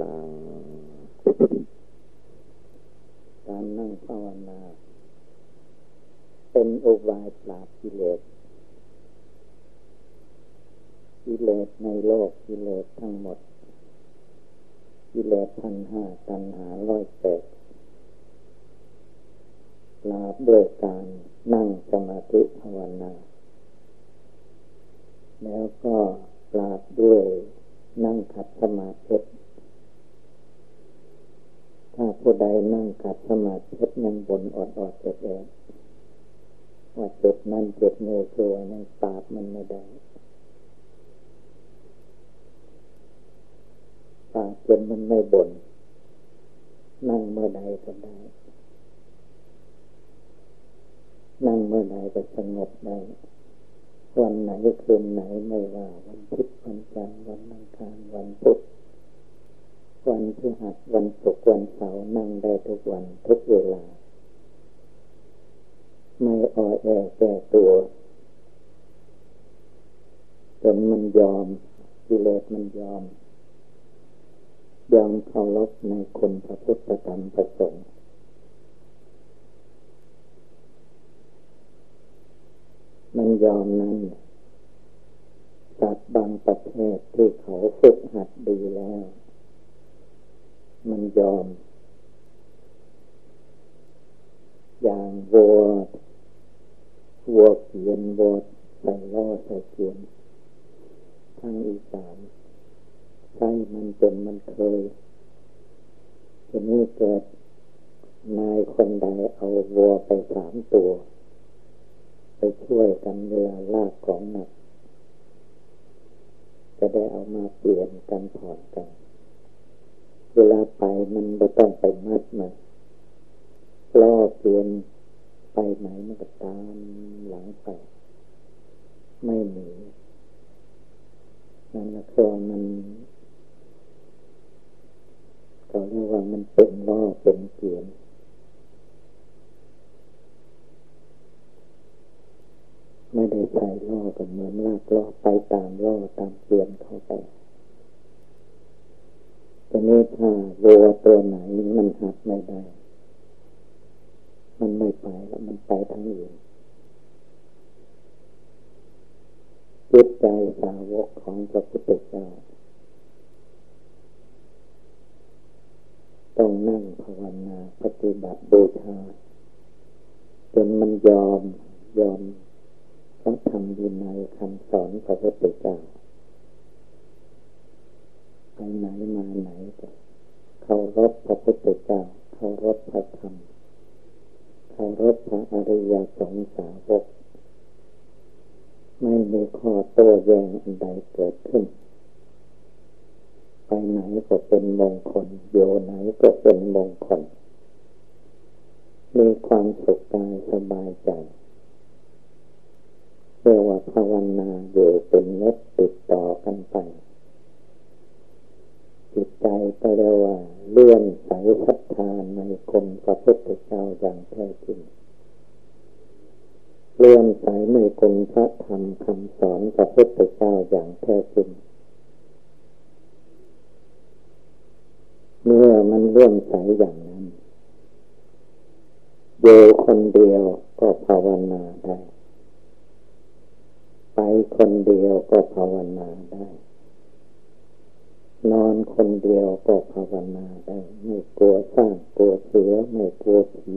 ลาการนั่งภาวนา เป็นอุบายปราบกิเลสกิเลสในโลกกิเลสทั้งหมดกิเลสพันห้าตัณหาร้อยแปดลาบด้วยการนั่งสมาธิภาวนา แล้วก็ลาบด้วยนั่งขัดสมาธิ ถ้าผู้ใดนั่งขัดสมาธิยังบนอดอดเจ็บแอว่าเจ็บนั่นเจ็บเนื้อตัวยังปราบมันไม่ได้ปราบจนมันไม่บนนั่งเมื่อใดก็ได้ นั่งเมื่อใดก็สงบได้ วันไหนคืนไหนไม่ว่า วันพุธวันจันทร์วันอังคารวันพุธ วันศุกร์วันเสาร์นั่งได้ทุกวันทุกเวลา ไม่อ่อแอแก่ตัวจนมันยอมกิเลสมันยอม ยอมเคารพในคนพระพุทธธรรมประสงค์มันยอมนั้นสัตว์บางประเภทที่เขาฝึกหัดดีแล้ว มันยอม อย่างวัววัวเขียนวัวใส่ล่อใส่เขียนทางอีสานใช่มันจนมันเคยทีนี้เกิดนายคนใดเอาวัวไปสามตัว ไปช่วยกันเวลาลากของหนักจะได้เอามาเปลี่ยนกันผ่อนกัน เวลาไปมันไม่ต้องไปมัดมันล่อเปลี่ยนไปไหนมันก็ตามหลังไปไม่หนีนั่นละคือมันเขาเรียกว่ามันเป็นล่อเป็นเกียนไม่ได้ใส่ล่อกันเหมือนลากล่อไปตามล่อตามเกียนเข้าไป ทีนี้ถ้าวัวตัวไหนมันหักไม่ได้ มันไม่ไปแล้วมันไปทั้งอื่นจิตใจสาวกของพระพุทธเจ้าต้องนั่งภาวนาปฏิบัติบูชาจนมันยอมยอมพระธรรมวินัยคำสอนพระพุทธเจ้า ไปไหนมาไหนเคารพพระพุทธเจ้าเคารพพระธรรมเคารพพระอริยสงสาวก ไม่มีข้อโต้แย้งอันใดเกิดขึ้น ไปไหนก็เป็นมงคลโยไหนก็เป็นมงคลมีความสุขกายสบายใจเรียกว่าภาวนาอยู่เป็นเน็ตติดต่อกันไป จิตใจก็เรียกว่าเลื่อนใสศรัทธาในคนพระพุทธเจ้าอย่างแท้จริงเลื่อนใสในคนพระธรรมคำสอนพระพุทธเจ้าอย่างแท้จริงเมื่อมันเลื่อนใสอย่างนั้นโยคนเดียวก็ภาวนาได้ ไปคนเดียวก็ภาวนาได้ นอนคนเดียวก็ภาวนาได้ไม่กลัวสร้างกลัวเสือไม่กลัวผี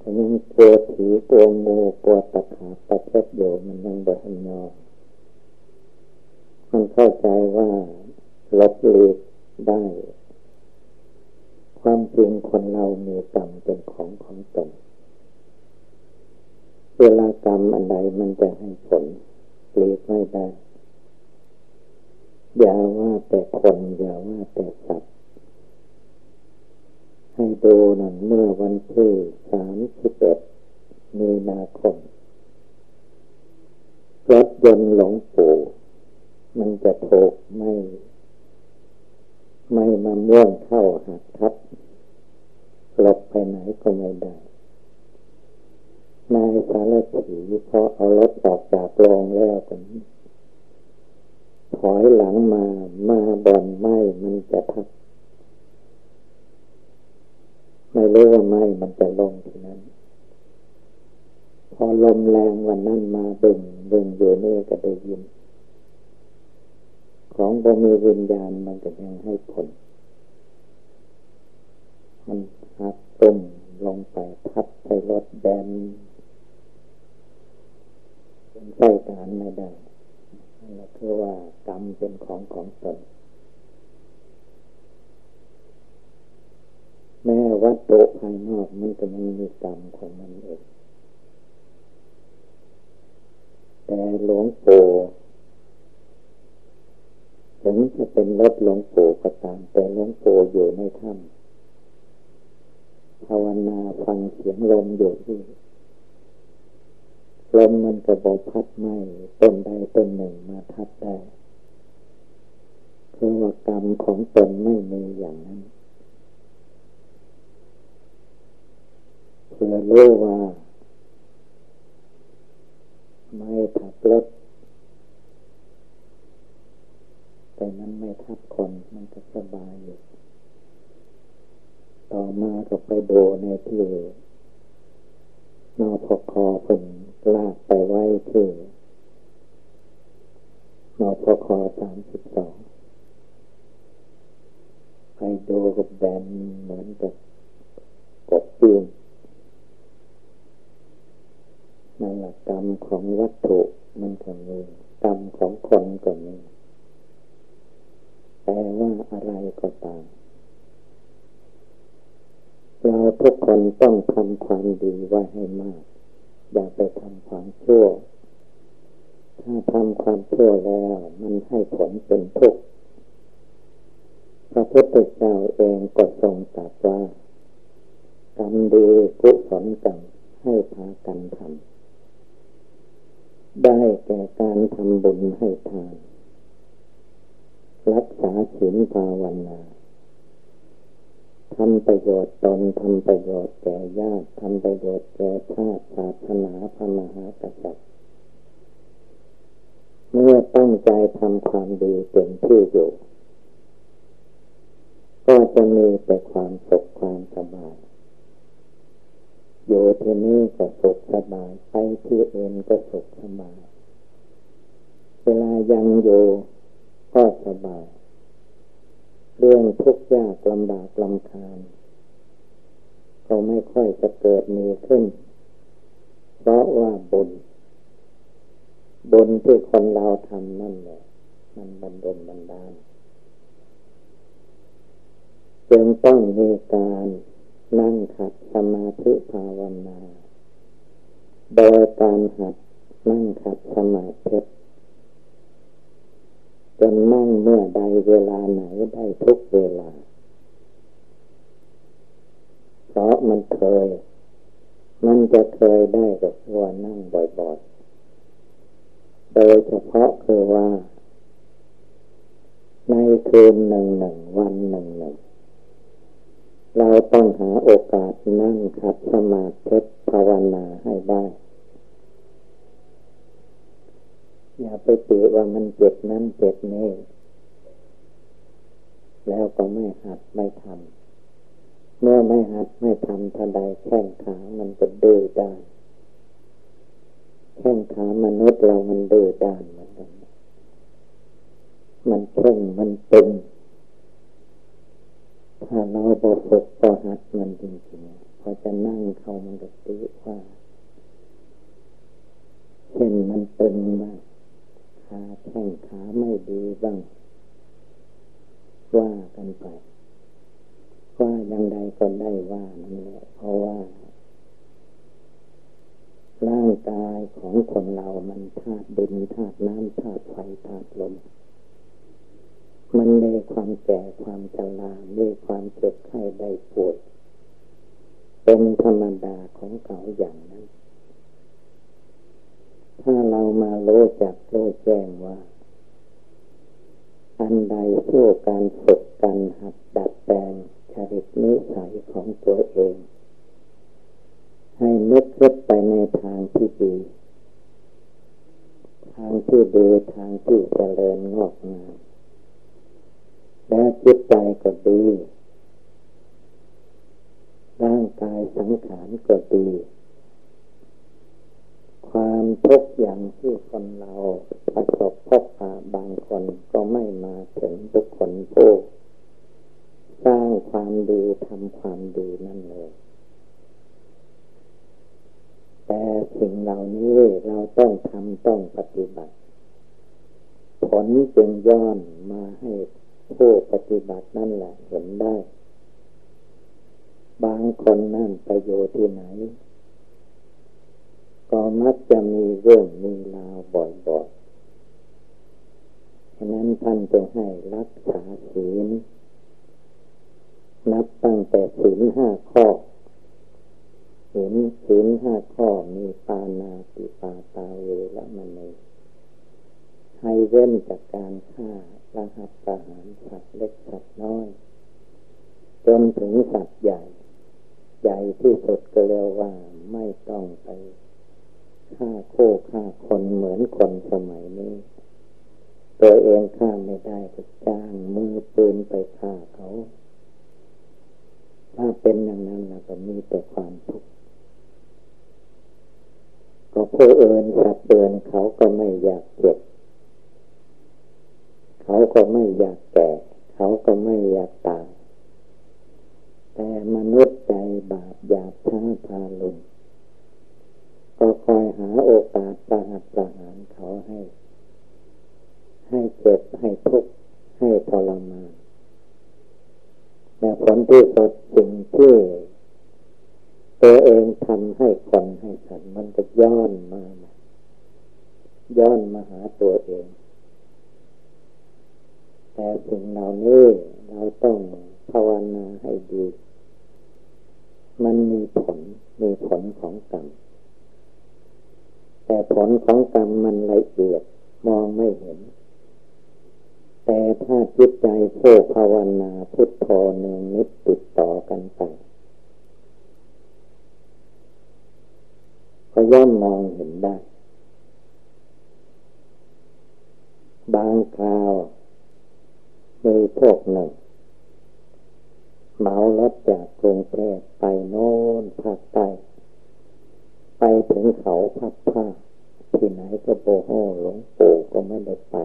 ถ้ายังกลัวผีกลัวงูกลัวตะขาบตะเพ็ดอยู่มันยังบ่ทันอมมันเข้าใจว่าลบเลีกได้ ความจริงคนเรามีกรรมเป็นของของตนเวลากรรมอันใดมันจะให้ผลเลีกไม่ได้ อย่าว่าแต่คนอย่าว่าแต่สัตว์ให้ดูนั่นเมื่อวันที่สามสิบเอ็ดมีนาคมรถยนต์หลงปู่มันจะถูกไม่ ไม่มาม่วงเข้าหักทับหลบไปไหนก็ไม่ได้ นายสารถีพอเอารถออกจากโรงแล้วกัน ถอยหลังมา มาบ่อนไม้มันจะทับไม่รู้ว่าไม้มันจะลงที่นั้น พอลมแรงวันนั้นมาเบ่งเบ่งอยู่นี่ก็ได้ยิน ของบ่มีวิญญาณมันก็ยังให้ผล มันหักตุ่มลงไปทับไปรถแดนเป็นใช้การไม่ได้ นั่นแหละคือว่ากรรมเป็นของของตนแม้วัตถุภายนอกมันก็มันมีกรรมของมันเองแต่หลวงปู่ถึงจะเป็นรถหลวงปู่ก็ตามแต่หลวงปู่อยู่ในถ้ำภาวนาฟังเสียงลมอยู่ที่ ลมมันกระบอกพัดไม่ต้นใดต้นหนึ่งมาทับได้คือว่ากรรมของตนไม่มีอย่างนั้นเพื่อรู้ว่า ไม่ทับรถแต่มันไม่ทับคนมันก็สบายอยู่ต่อมาก็ไปดูในที่ นอพคอผงลากไปไว้ที่นอพคอสามสิบสองไปดูกับแบนเหมือนกับกบปีนนั่นแหละกรรมของวัตถุมันก็มีกรรมของคนก็มีแต่ว่าอะไรก็ตาม ทุกคนต้องทำความดีไว้ให้มาก อย่าไปทำความชั่ว ถ้าทำความชั่วแล้ว มันให้ผลเป็นทุกข์พระพุทธเจ้าเองก็ทรงตรัสว่ากรรมดีกุศลกรรมให้พากันทำได้แก่การทำบุญให้ทาน รักษาศีลภาวนา ทำประโยชน์ตนทำประโยชน์แก่ญาติทำประโยชน์แก่ชาติศาสนาพระมหากษัตริย์เมื่อตั้งใจทำความดีเป็นที่อยู่ ก็จะมีแต่ความสุขความสบายอยู่ที่นี่ก็สุขสบายไปที่อื่นก็สุขสบาย เวลายังอยู่ก็สบาย เรื่องทุกข์ยากลำบากลำคาญก็ไม่ค่อยจะเกิดมีขึ้น เพราะว่าบุญบุญที่คนเราทำนั่นแหละมันบันดลบันดาลจึงต้องมีการนั่งขัดสมาธิภาวนา โดยการหัดนั่งขัดสมาธิ จนนั่งเมื่อใดเวลาไหนได้ทุกเวลา เพราะมันเคย มันจะเคยได้กับว่านั่งบ่อยๆ โดยเฉพาะคือว่า ในคืนหนึ่งหนึ่งวันหนึ่งหนึ่งเราต้องหาโอกาสนั่งขัดสมาธิภาวนาให้ได้ อย่าไปติว่ามันเจ็บนั้นเจ็บนี้แล้วก็ไม่หัดไม่ทำเมื่อไม่หัดไม่ทำทันใดแข้งขามันจะดื้อด้านแข้งขามนุษย์เรามันดื้อด้านเหมือนกันมันเพ่งมันตึงถ้าเราบอฝึกบอหัดมันจริงๆพอจะนั่งเขามันก็ตีว่าเช่นมันตึงมาก ขาแข้งขาไม่ดีบ้างว่ากันไปว่ายังใดก็ได้ว่านั่นแหละเพราะว่า ร่างกายของคนเรามันธาตุดินธาตุน้ำธาตุไฟธาตุลมมันมีความแก่ความชรามีความเจ็บไข้ได้ปวดเป็นธรรมดาของเขาอย่างนั้น ถ้าเรามาโลจักโลแจ้งว่า อันใดสู้การฝึกการหัดดัดแปลงชริตนิสัยของตัวเอง ให้นึกคิดไปในทางที่ดี ทางที่ดีทางที่เจริญงอกงามและจิตใจก็ดี ร่างกายสังขารก็ดี ความทุกข์อย่างที่คนเราประสบพบปาบางคนก็ไม่มาถึงบุคคลผู้สร้างความดีทำความดีนั่นเลยแต่สิ่งเหล่านี้เราต้องทำต้องปฏิบัติ ผลจึงย้อนมาให้ผู้ปฏิบัตินั่นแหละเห็นได้ บางคนนั่นไปอยู่ที่ไหน มักจะมีเรื่องมีราวบ่อยๆฉะนั้นท่านจึงให้รักษาศีลนับตั้งแต่ศีลห้าข้อศีลศีลห้าข้อมีปานาติปาตาเวละมณีให้เว้นจากการฆ่าระหับประหารสัตว์เล็กสัตว์น้อยจนถึงสัตว์ใหญ่ ใหญ่ที่สุดก็เรียกว่าไม่ต้องไป ฆ่าโคฆ่าคนเหมือนคนสมัยนี้ ตัวเองฆ่าไม่ได้ก็จ้างมือปืนไปฆ่าเขา ถ้าเป็นอย่างนั้นนะก็มีแต่ความทุกข์ก็ผู้เอินสัตว์เดินเขาก็ไม่อยากเจ็บ เขาก็ไม่อยากแก่ เขาก็ไม่อยากตายแต่มนุษย์ใจบาปอยากท้าทาลุน อาประหัตประหารเขาให้ ให้เจ็บให้ทุกข์ให้ทรมานแต่ผลที่สุดสิ่งที่ตัวเองทำให้คนให้สันมันจะย้อนมาย้อนมาหาตัวเอง แต่สิ่งเหล่านี้เราต้องภาวนาให้ดี มันมีผลมีผลของกรรม แต่ผลของกรรมมันละเอียดมองไม่เห็น แต่ถ้าจิตใจโพภาวนาพุทโธหนึ่งนิดติดต่อกันไปก็ย่อมมองเห็นได้ บางคราวมีพวกหนึ่งเหมารถจากกรุงเทพไปโน่นภาคใต้ ไปถึงเขาพับผ้าที่ไหนก็โบโหหลงปู่ก็ไม่ได้ไป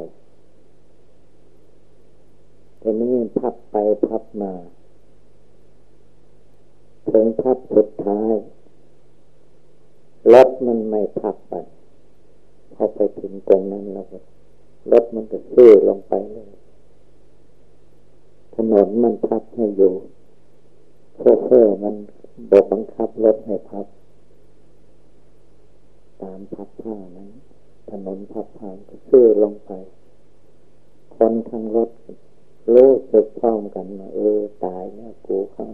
ทีนี้พับไปพับมาถึงพับสุดท้ายรถมันไม่พับไปพอไปถึงตรงนั้นแล้วรถมันก็ซื่อลงไปเลยถนนมันพับให้อยู่โชเฟอร์มันบอกบังคับรถให้พับ ตามพับผ้านั้น ถนนพับผ้าก็ซื่อลงไป คนทางรถรู้สึกพร้อมกันว่าเออตายแล้วกูเข้า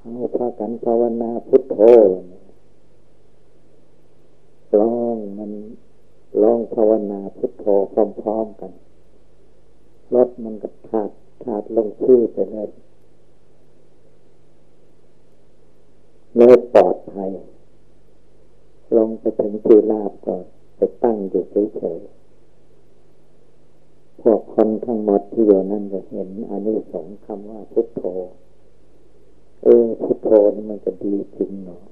เอาพากันภาวนาพุทโธลองมันลองภาวนาพุทโธพร้อมๆกันรถมันก็ถาดถาดลงชื่อไปเลยเมื่อปลอดภัย งไปถึงที่ราบก็ไปตั้งอยู่เฉยๆพวกคนทั้งหมดที่อยู่นั่นจะเห็นอนนี้สงคำว่าพุทโธ เออพุทโธนี่มันจะดีจริงเนาะ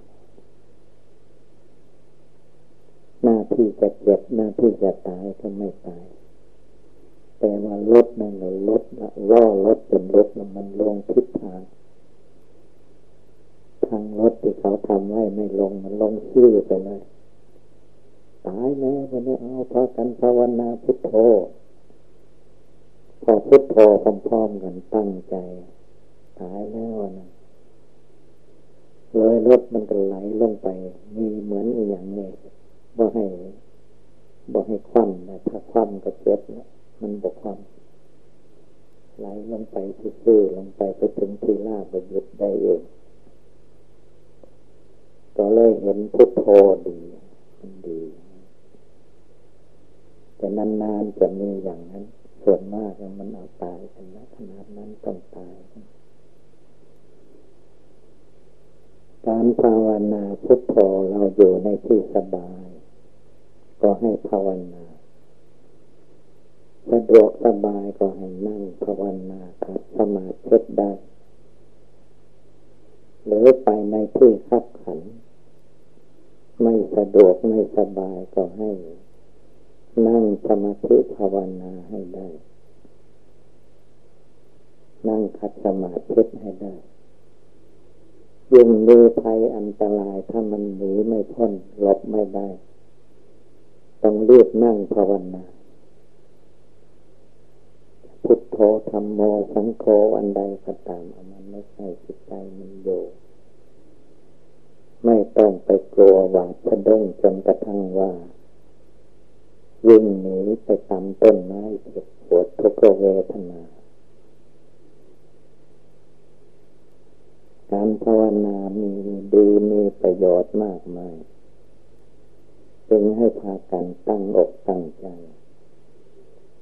หน้าที่จะเจ็บหน้าที่จะตายก็ไม่ตายแต่ว่ารถนั่นเรารถล่อรถเป็นรถมันลงทิศทางทางรถที่เขาทำไว้ไม่ลงมันลงชื่อไปเลย ตายแม่วันนี้เอาพากันภาวนาพุทโธพอพุทโธพร้อมๆกันตั้งใจตายแล้วนะเลยรถมันก็ไหลลงไป มีเหมือนอย่างนี้บ่ให้บ่ให้คว่ำนะถ้าคว่ำก็เจ็บนะมันบกความไหลลงไปซื่อลงไปไปถึงที่ลาบหยุดได้เองก็เลยเห็นพุทโธดีมันดี แต่นานๆจะมีอย่างนั้น ส่วนมากมันเอาตายกันนะขนาดนั้นต้องตาย การภาวนาพุทโธเราอยู่ในที่สบาย ก็ให้ภาวนาสะดวกสบายก็ให้นั่งภาวนาครับสมาธิได้หรือไปในที่ขับขัน ไม่สะดวกไม่สบายก็ให้ นั่งสมาธิภาวนาให้ได้ นั่งคัดสมาธิให้ได้ยิ่งมีภัยอันตรายถ้ามันหนีไม่พ้นหลบไม่ได้ ต้องเรียกนั่งภาวนาพุทโธธรรมโมสังโฆอันใดก็ตามมันไม่ใช่จิตใจมันโยไม่ต้องไปกลัวหวาดสะดุ้งจนกระทั่งว่า วิ่งหนีไปตามต้นไม้เจ็บปวดทุกขเวทนา การภาวนามีดีมีประโยชน์มากมายจึงให้พากันตั้งอกตั้งใจ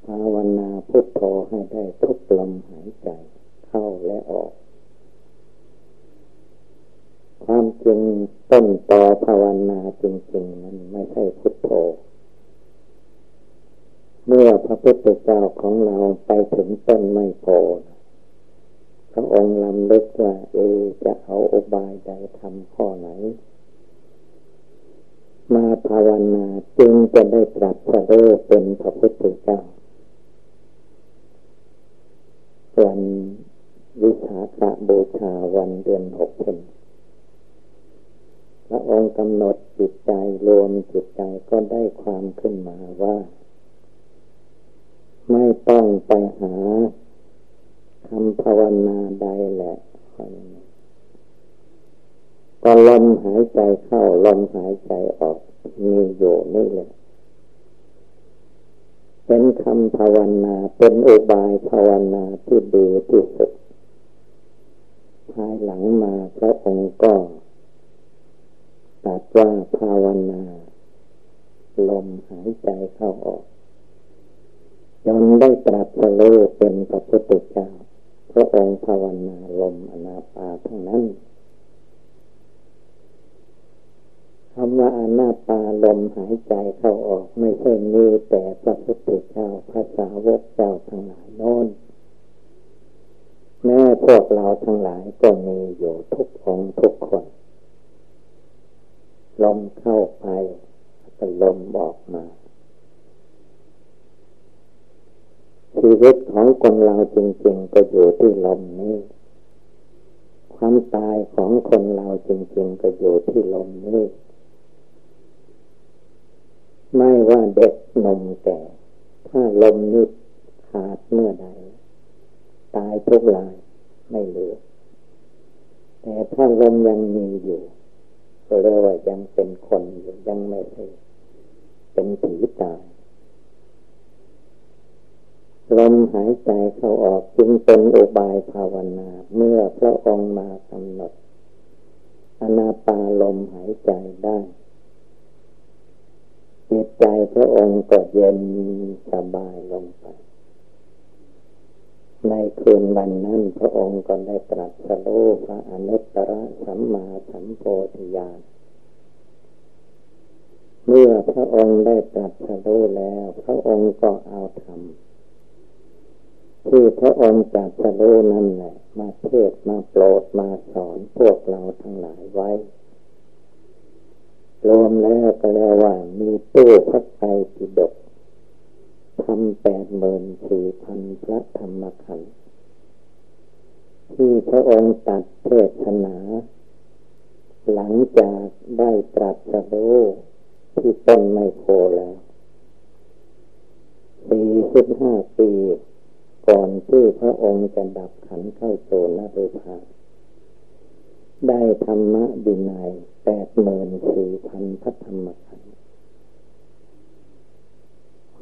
ภาวนาพุทโธให้ได้ทุกลมหายใจเข้าและออก ความจริงต้นต่อภาวนาจริง ๆ นั้นไม่ใช่พุทโธ เมื่อพระพุทธเจ้าของเราไปถึงต้นไม่โพพระองค์ลำลึกว่า เอจะเอาอบายใดทำข้อไหน มาภาวนาจึงจะได้ตรัสรู้เป็นพระพุทธเจ้าวันวิสาขบูชาวันเดือนหกเพนพระองค์กำหนดจิตใจรวมจิตใจก็ได้ความขึ้นมาว่า ไม่ต้องไปหาคำภาวนาใดแหละก็ลมหายใจเข้าลมหายใจออกมีอยู่นี่แหละเป็นคำภาวนาเป็นอุบายภาวนาที่ดีที่สุดภายหลังมาพระองค์ก็ตัดว่าภาวนา ลมหายใจเข้าออก จนได้ตรัสรู้เป็นพระพุทธเจ้าพระองค์ภาวนาลมอนาปาทั้งนั้นคำว่าอนาปาลมหายใจเข้าออกไม่ใช่มีแต่พระพุทธเจ้าพระสาวกเจ้าทั้งหลายโน้นแม้พวกเราทั้งหลายก็มีอยู่ทุกองทุกคน ลมเข้าไปลมบอกมา ชีวิตของคนเราจริง ๆ ก็อยู่ที่ลมนี้ ความตายของคนเราจริง ๆ ก็อยู่ที่ลมนี้ ไม่ว่าเด็กนมแก่ถ้าลมนี้ขาดเมื่อใดตายทุกรายไม่เหลือ แต่ถ้าลมยังมีอยู่ ก็เรียกว่ายังเป็นคนอยู่ยังไม่เป็นผีตาย ลมหายใจเข้าออกจึงเป็นอุบายภาวนา เมื่อพระองค์มากำหนดอนาปาลมหายใจได้จิตใจพระองค์ก็เย็นสบายลงไป ในคืนวันนั้นพระองค์ก็ได้ตรัสรู้พระอนุตตรสัมมาสัมโพธิญาณเมื่อพระองค์ได้ตรัสรู้แล้ว พระองค์ก็เอาธรรม ที่พระองค์จัดสรู้นั่นแหละมาเทศมาโปรดมาสอนพวกเราทั้งหลายไว้ รวมแล้วก็แล้วว่ามีตู้พระไตรปิฎกทำแปดหมื่นสี่พันพระธรรมขันธ์ที่พระองค์ตัดเทศนา หลังจากได้ตรัสรู้ที่ต้นไมโคแล้วสี่สิบห้าปี ก่อนที่พระองค์จะดับขันเข้าโซนรูปาได้ธรรมะบินัยแปดหมื่นสี่พันพัธรรมขัน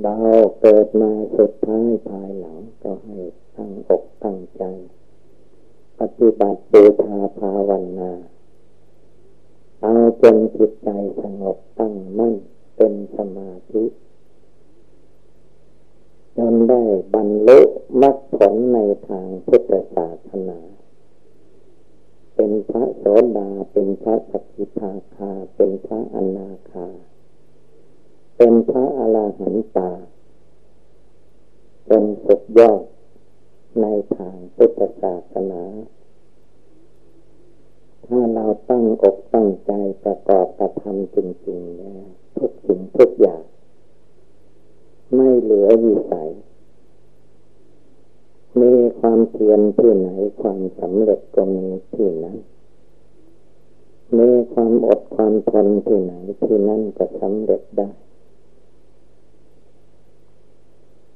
เราเกิดมาสุดท้ายภายหลังก็ให้ตั้งอกตั้งใจ ปฏิบัติบูชาภาวนาเอาจนจิตใจสงบตั้งมั่นเป็นสมาธิ จนได้บรรลุมรรคผลในทางพุทธศาสนา เป็นพระโสดา เป็นพระสกิทาคา เป็นพระอนาคา เป็นพระอรหันตา เป็นสุดยอดในทางพุทธศาสนา ถ้าเราตั้งอกตั้งใจประกอบกระทำจริงๆแล้วทุกสิ่งทุกอย่าง ไม่เหลือวิสัย มีความเพียรที่ไหนความสำเร็จก็มีที่นั้นมีความอดความทนที่ไหนที่นั่นก็สำเร็จได้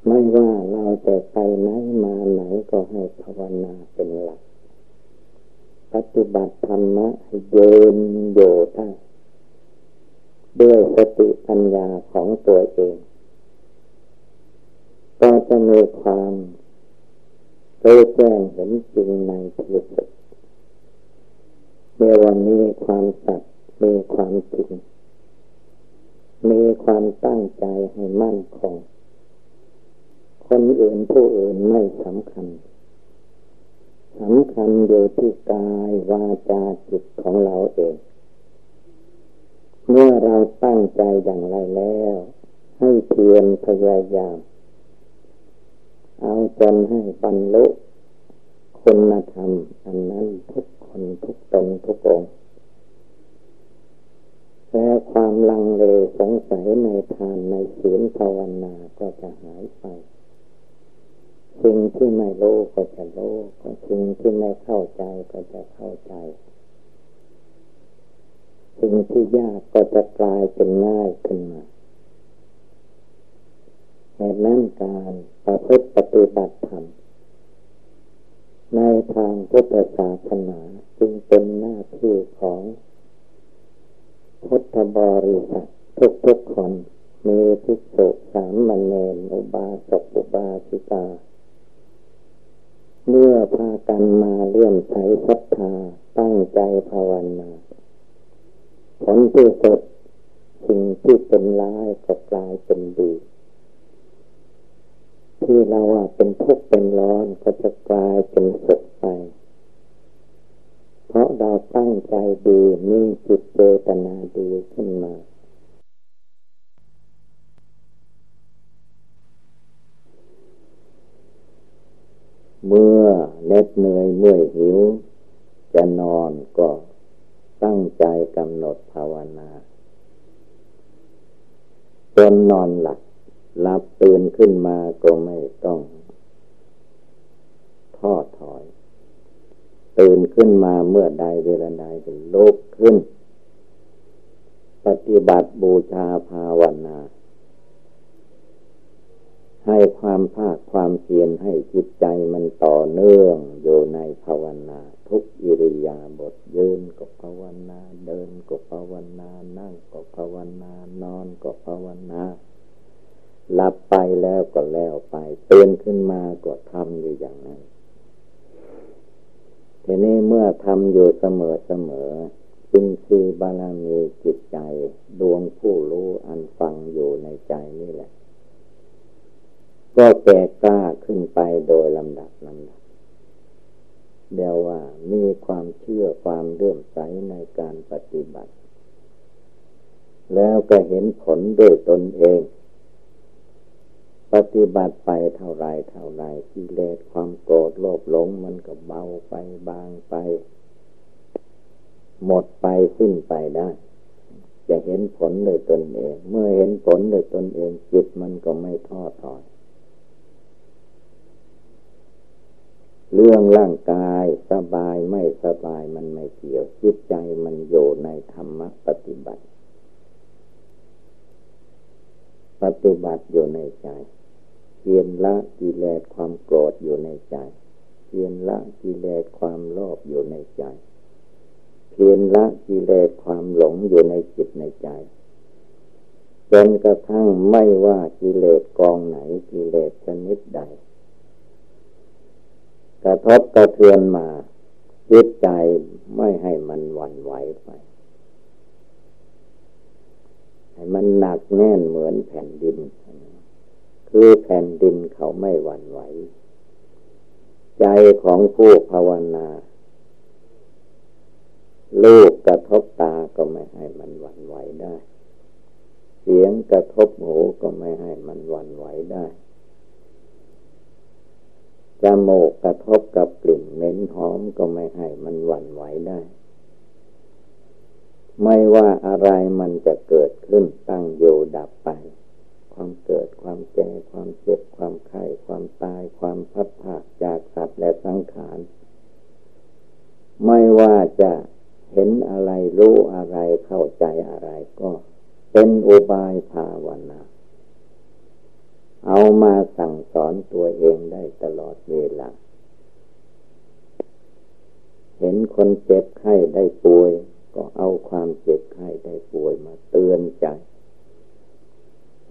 ไม่ว่าเราจะไปไหนมาไหนก็ให้ภาวนาเป็นหลัก ปฏิบัติธรรมะให้เยินโยได้ด้วยสติปัญญาของตัวเอง ก็จะมีความรู้แจ้งเห็นจริงในที่สุดเมื่อวันนี้ความสัตย์มีความจริง มีความตั้งใจให้มั่นคง คนอื่นผู้อื่นไม่สำคัญสำคัญอยู่ที่กายวาจาจิตของเราเอง เมื่อเราตั้งใจอย่างไรแล้ว ให้เพียรพยายาม เอาจนให้บรรลุคุณธรรม อันนั้นทุกคนทุกตนทุกองแต่ความลังเลสงสัยในทานในศีลภาวนาก็จะหายไป สิ่งที่ไม่รู้ก็จะรู้สิ่งที่ไม่เข้าใจก็จะเข้าใจ สิ่งที่ยากก็จะกลายเป็นง่ายขึ้นมา เหตุนั้นการประพฤติปฏิบัติธรรมในทางพุทธศาสนาจึงเป็นหน้าที่ของพุทธบริษัททุกๆคนมีภิกษุสามมณเณรอุบาสกอุบาสิกา เมื่อพากันมาเลื่อมใสศรัทธาตั้งใจภาวนาผลที่สุดสิ่งที่เป็นร้ายก็กลายเป็นดี ที่เราเป็นทุกข์เป็นร้อนก็จะกลายเป็นสุขไป เพราะเราตั้งใจดีมีจิตเจตนาดีขึ้นมาเมื่อเน็ดเหนื่อยเมื่อยหิว จะนอนก็ตั้งใจกำหนดภาวนาจนนอนหลับ หลับตื่นขึ้นมาก็ไม่ต้องท้อถอย ตื่นขึ้นมาเมื่อใดเวลาใดก็ลุกขึ้น ปฏิบัติบูชาภาวนา ให้ความภาคความเพียรให้จิตใจมันต่อเนื่องอยู่ในภาวนา ทุกอิริยาบถยืนก็ภาวนา เดินก็ภาวนา นั่งก็ภาวนานอนก็ภาวนา หลับไปแล้วก็แล้วไปเตือนขึ้นมาก็ทำอยู่อย่างนั้นทีนี้เมื่อทำอยู่เสมอเสมอจิงซีบาลามีจิตใจ ดวงผู้รู้อันฟังอยู่ในใจนี่แหละ ก็แก่กล้าขึ้นไปโดยลำดับลำดับเดียวว่ามีความเชื่อความเลื่อมใสในการปฏิบัติ แล้วก็เห็นผลด้วยตนเอง ปฏิบัติไปเท่าไรเท่าไรกิเลสความโกรธโลภหลงมันก็เบาไปบางไป หมดไปสิ้นไปได้ จะเห็นผลโดยตนเอง เมื่อเห็นผลโดยตนเองจิตมันก็ไม่ท้อถอยเรื่องร่างกายสบายไม่สบายมันไม่เกี่ยวจิตใจมันอยู่ในธรรมปฏิบัติ ปฏิบัติอยู่ในใจ เพียรละกิเลสความโกรธอยู่ในใจ เพียรละกิเลสความโลภอยู่ในใจ เพียรละกิเลสความหลงอยู่ในจิตในใจ จนกระทั่งไม่ว่ากิเลสกองไหนกิเลสชนิดใด กระทบกระเทือนมาจิตใจไม่ให้มันหวั่นไหวไป ให้มันหนักแน่นเหมือนแผ่นดิน คือแผ่นดินเขาไม่หวั่นไหว ใจของผู้ภาวนาลูกกระทบตาก็ไม่ให้มันหวั่นไหวได้ เสียงกระทบหูก็ไม่ให้มันหวั่นไหวได้จมูกกระทบกับกลิ่นเหม็นหอมก็ไม่ให้มันหวั่นไหวได้ ไม่ว่าอะไรมันจะเกิดขึ้นตั้งอยู่ดับไป ความเกิด ความแก่ ความเจ็บ ความไข้ ความตาย ความพัดผากจากสัตว์และสังขาร ไม่ว่าจะเห็นอะไรรู้อะไรเข้าใจอะไรก็เป็นอุบายภาวนา เอามาสั่งสอนตัวเองได้ตลอดเวลา เห็นคนเจ็บไข้ได้ป่วย ก็เอาความเจ็บไข้ได้ป่วยมาเตือนใจ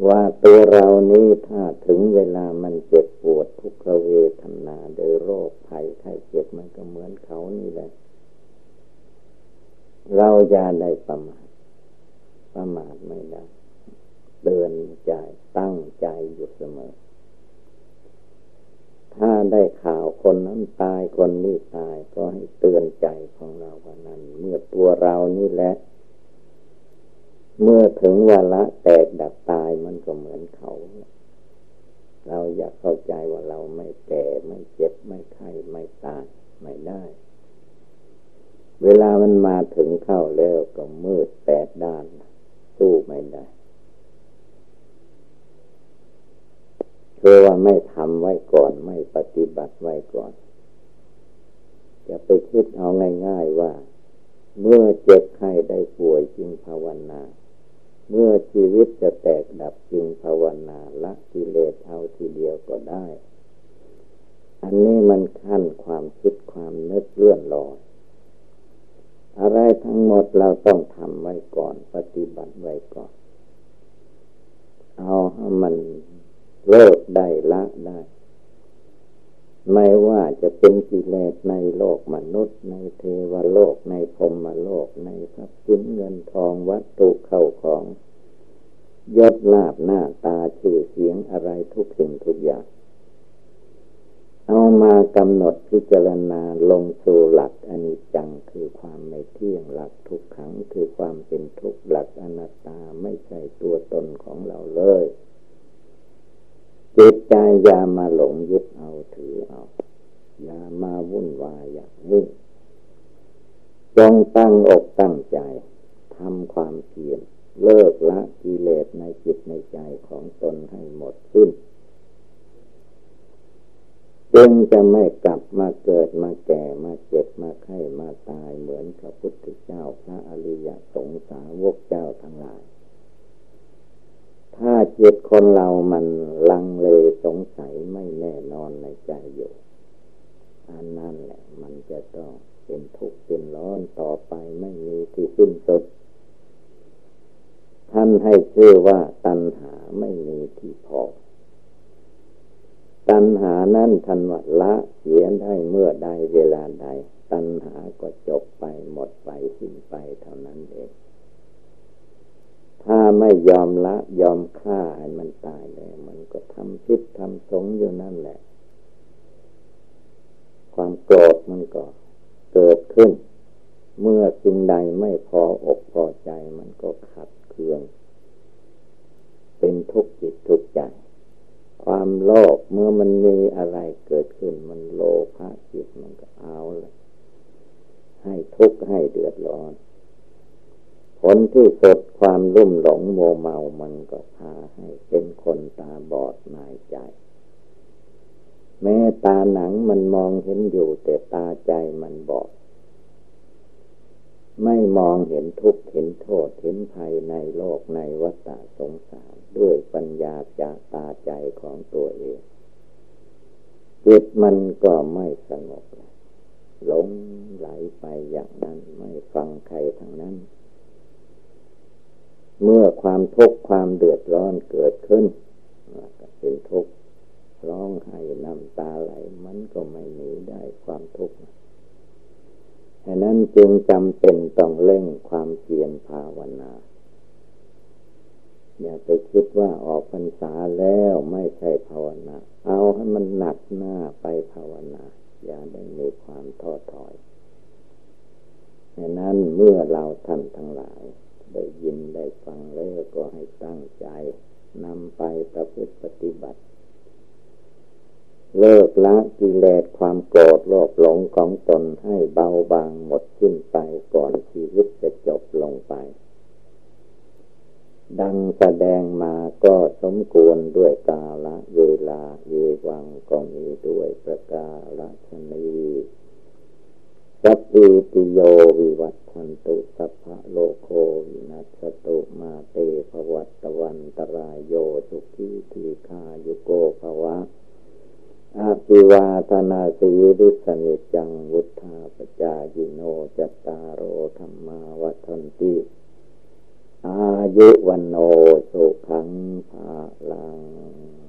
ว่าตัวเรานี้ถ้าถึงเวลามันเจ็บปวดทุกขเวทนาโดยโรคภัยไข้เจ็บมันก็เหมือนเขานี่แหละ เราอย่าได้ประมาทประมาทไม่ได้เตือนใจตั้งใจอยู่เสมอ ถ้าได้ข่าวคนนั้นตายคนนี้ตายก็ให้เตือนใจของเราว่านั้น เมื่อตัวเรานี่แหละ เมื่อถึงวาระแตกดับตายมันก็เหมือนเขา เราอยากเข้าใจว่าเราไม่แก่ไม่เจ็บไม่ไข้ไม่ตายไม่ได้ เวลามันมาถึงเข้าแล้วก็มืดแปดด้านสู้ไม่ได้คือว่าไม่ทำไว้ก่อนไม่ปฏิบัติไว้ก่อน จะไปคิดเอาง่าย ๆว่า เมื่อเจ็บไข้ได้ป่วยจึงภาวนา เมื่อชีวิตจะแตกดับจึงภาวนาละกิเลสเอาทีเดียวก็ได้ อันนี้มันขั้นความคิดความนึกเลื่อนลอยอะไรทั้งหมดเราต้องทำไว้ก่อนปฏิบัติไว้ก่อน เอาให้มันเลิกได้ละได้ ไม่ว่าจะเป็นกิเลสในโลกมนุษย์ ในเทวโลกในพรมโลก ในทรัพย์สินเงินทองวัตถุเข้าของยศลาบหน้าตาชื่อเสียงอะไรทุกสิ่งทุกอย่าง เอามากำหนดพิจารณาลงสู่หลักอนิจจังคือความไม่เที่ยงหลักทุกขังคือความเป็นทุกข์หลักอนัตตาไม่ใช่ตัวตนของเราเลย จิตใจอย่ามาหลงยึดเอาถือเอา อย่ามาวุ่นวายอย่างนี้จงตั้งอกตั้งใจทำความเพียรเลิกละกิเลสในจิตในใจของตนให้หมดสิ้นจึงจะไม่กลับมาเกิดมาแก่มาเจ็บมาไข้มาตายเหมือนพระพุทธเจ้าพระอริยสงสาวกเจ้าทั้งหลาย ถ้าจิตคนเรามันลังเลสงสัยไม่แน่นอนในใจอยู่อันนั้นแหละ มันจะต้องเป็นทุกข์เป็นร้อนต่อไปไม่มีที่สิ้นสุด ท่านให้ชื่อว่าตัณหาไม่มีที่พอ ตัณหานั้นทันวัดละเสียได้เมื่อใดเวลาใด ตัณหาก็จบไปหมดไปสิ้นไปเท่านั้นเอง ถ้าไม่ยอมละ ยอมฆ่าให้มันตายเลยมันก็ทำพิษทำสงอยู่นั่นแหละ ความโกรธมันก็เกิดขึ้น เมื่อสิ่งใดไม่พออกพอใจมันก็ขัดเคือง เป็นทุกข์จิตทุกข์ใจความโลภเมื่อมันมีอะไรเกิดขึ้น มันโลภะจิตมันก็เอาละให้ทุกข์ให้เดือดร้อน ผลที่สดความรุ่มหลงโมเมามันก็พาให้เป็นคนตาบอดนายใจ แม้ตาหนังมันมองเห็นอยู่แต่ตาใจมันบอด ไม่มองเห็นทุกข์เห็นโทษเห็นภัยในโลกในวัฏสงสารด้วยปัญญาจากตาใจของตัวเองจิตมันก็ไม่สงบหลงไหลไปอย่างนั้นไม่ฟังใครทางนั้น เมื่อความทุกข์ความเดือดร้อนเกิดขึ้นก็เป็นทุกข์ร้องไห้น้ำตาไหล มันก็ไม่หนีได้ความทุกข์ฉะนั้นจึงจำเป็นต้องเร่งความเพียรภาวนา อย่าไปคิดว่าออกพรรษาแล้วไม่ใช่ภาวนา เอาให้มันหนักหน้าไปภาวนา อย่าได้มีความท้อถอยฉะนั้นเมื่อเราท่านทั้งหลาย ได้ยินได้ฟังแล้วก็ให้ตั้งใจนำไปประพฤติปฏิบัติ เลิกละกิเลสความโกรธโลภหลงของตนให้เบาบางหมดสิ้นไปก่อนชีวิตจะจบลงไป ดังแสดงมาก็สมควรด้วยกาละเวลาเยวังก็มีด้วยประกาศนี สัพพิติโยวิวัตทันตุสัพพะโลโควินัสตุมาเตภวัตวันตรายโยสุขีทีคายุโกภวะอาภิวาธนาสีริสนิจังวุธาปจายิโนจตารโอธรรมาวัฒนติ อายุวันโนสุขังภาลัง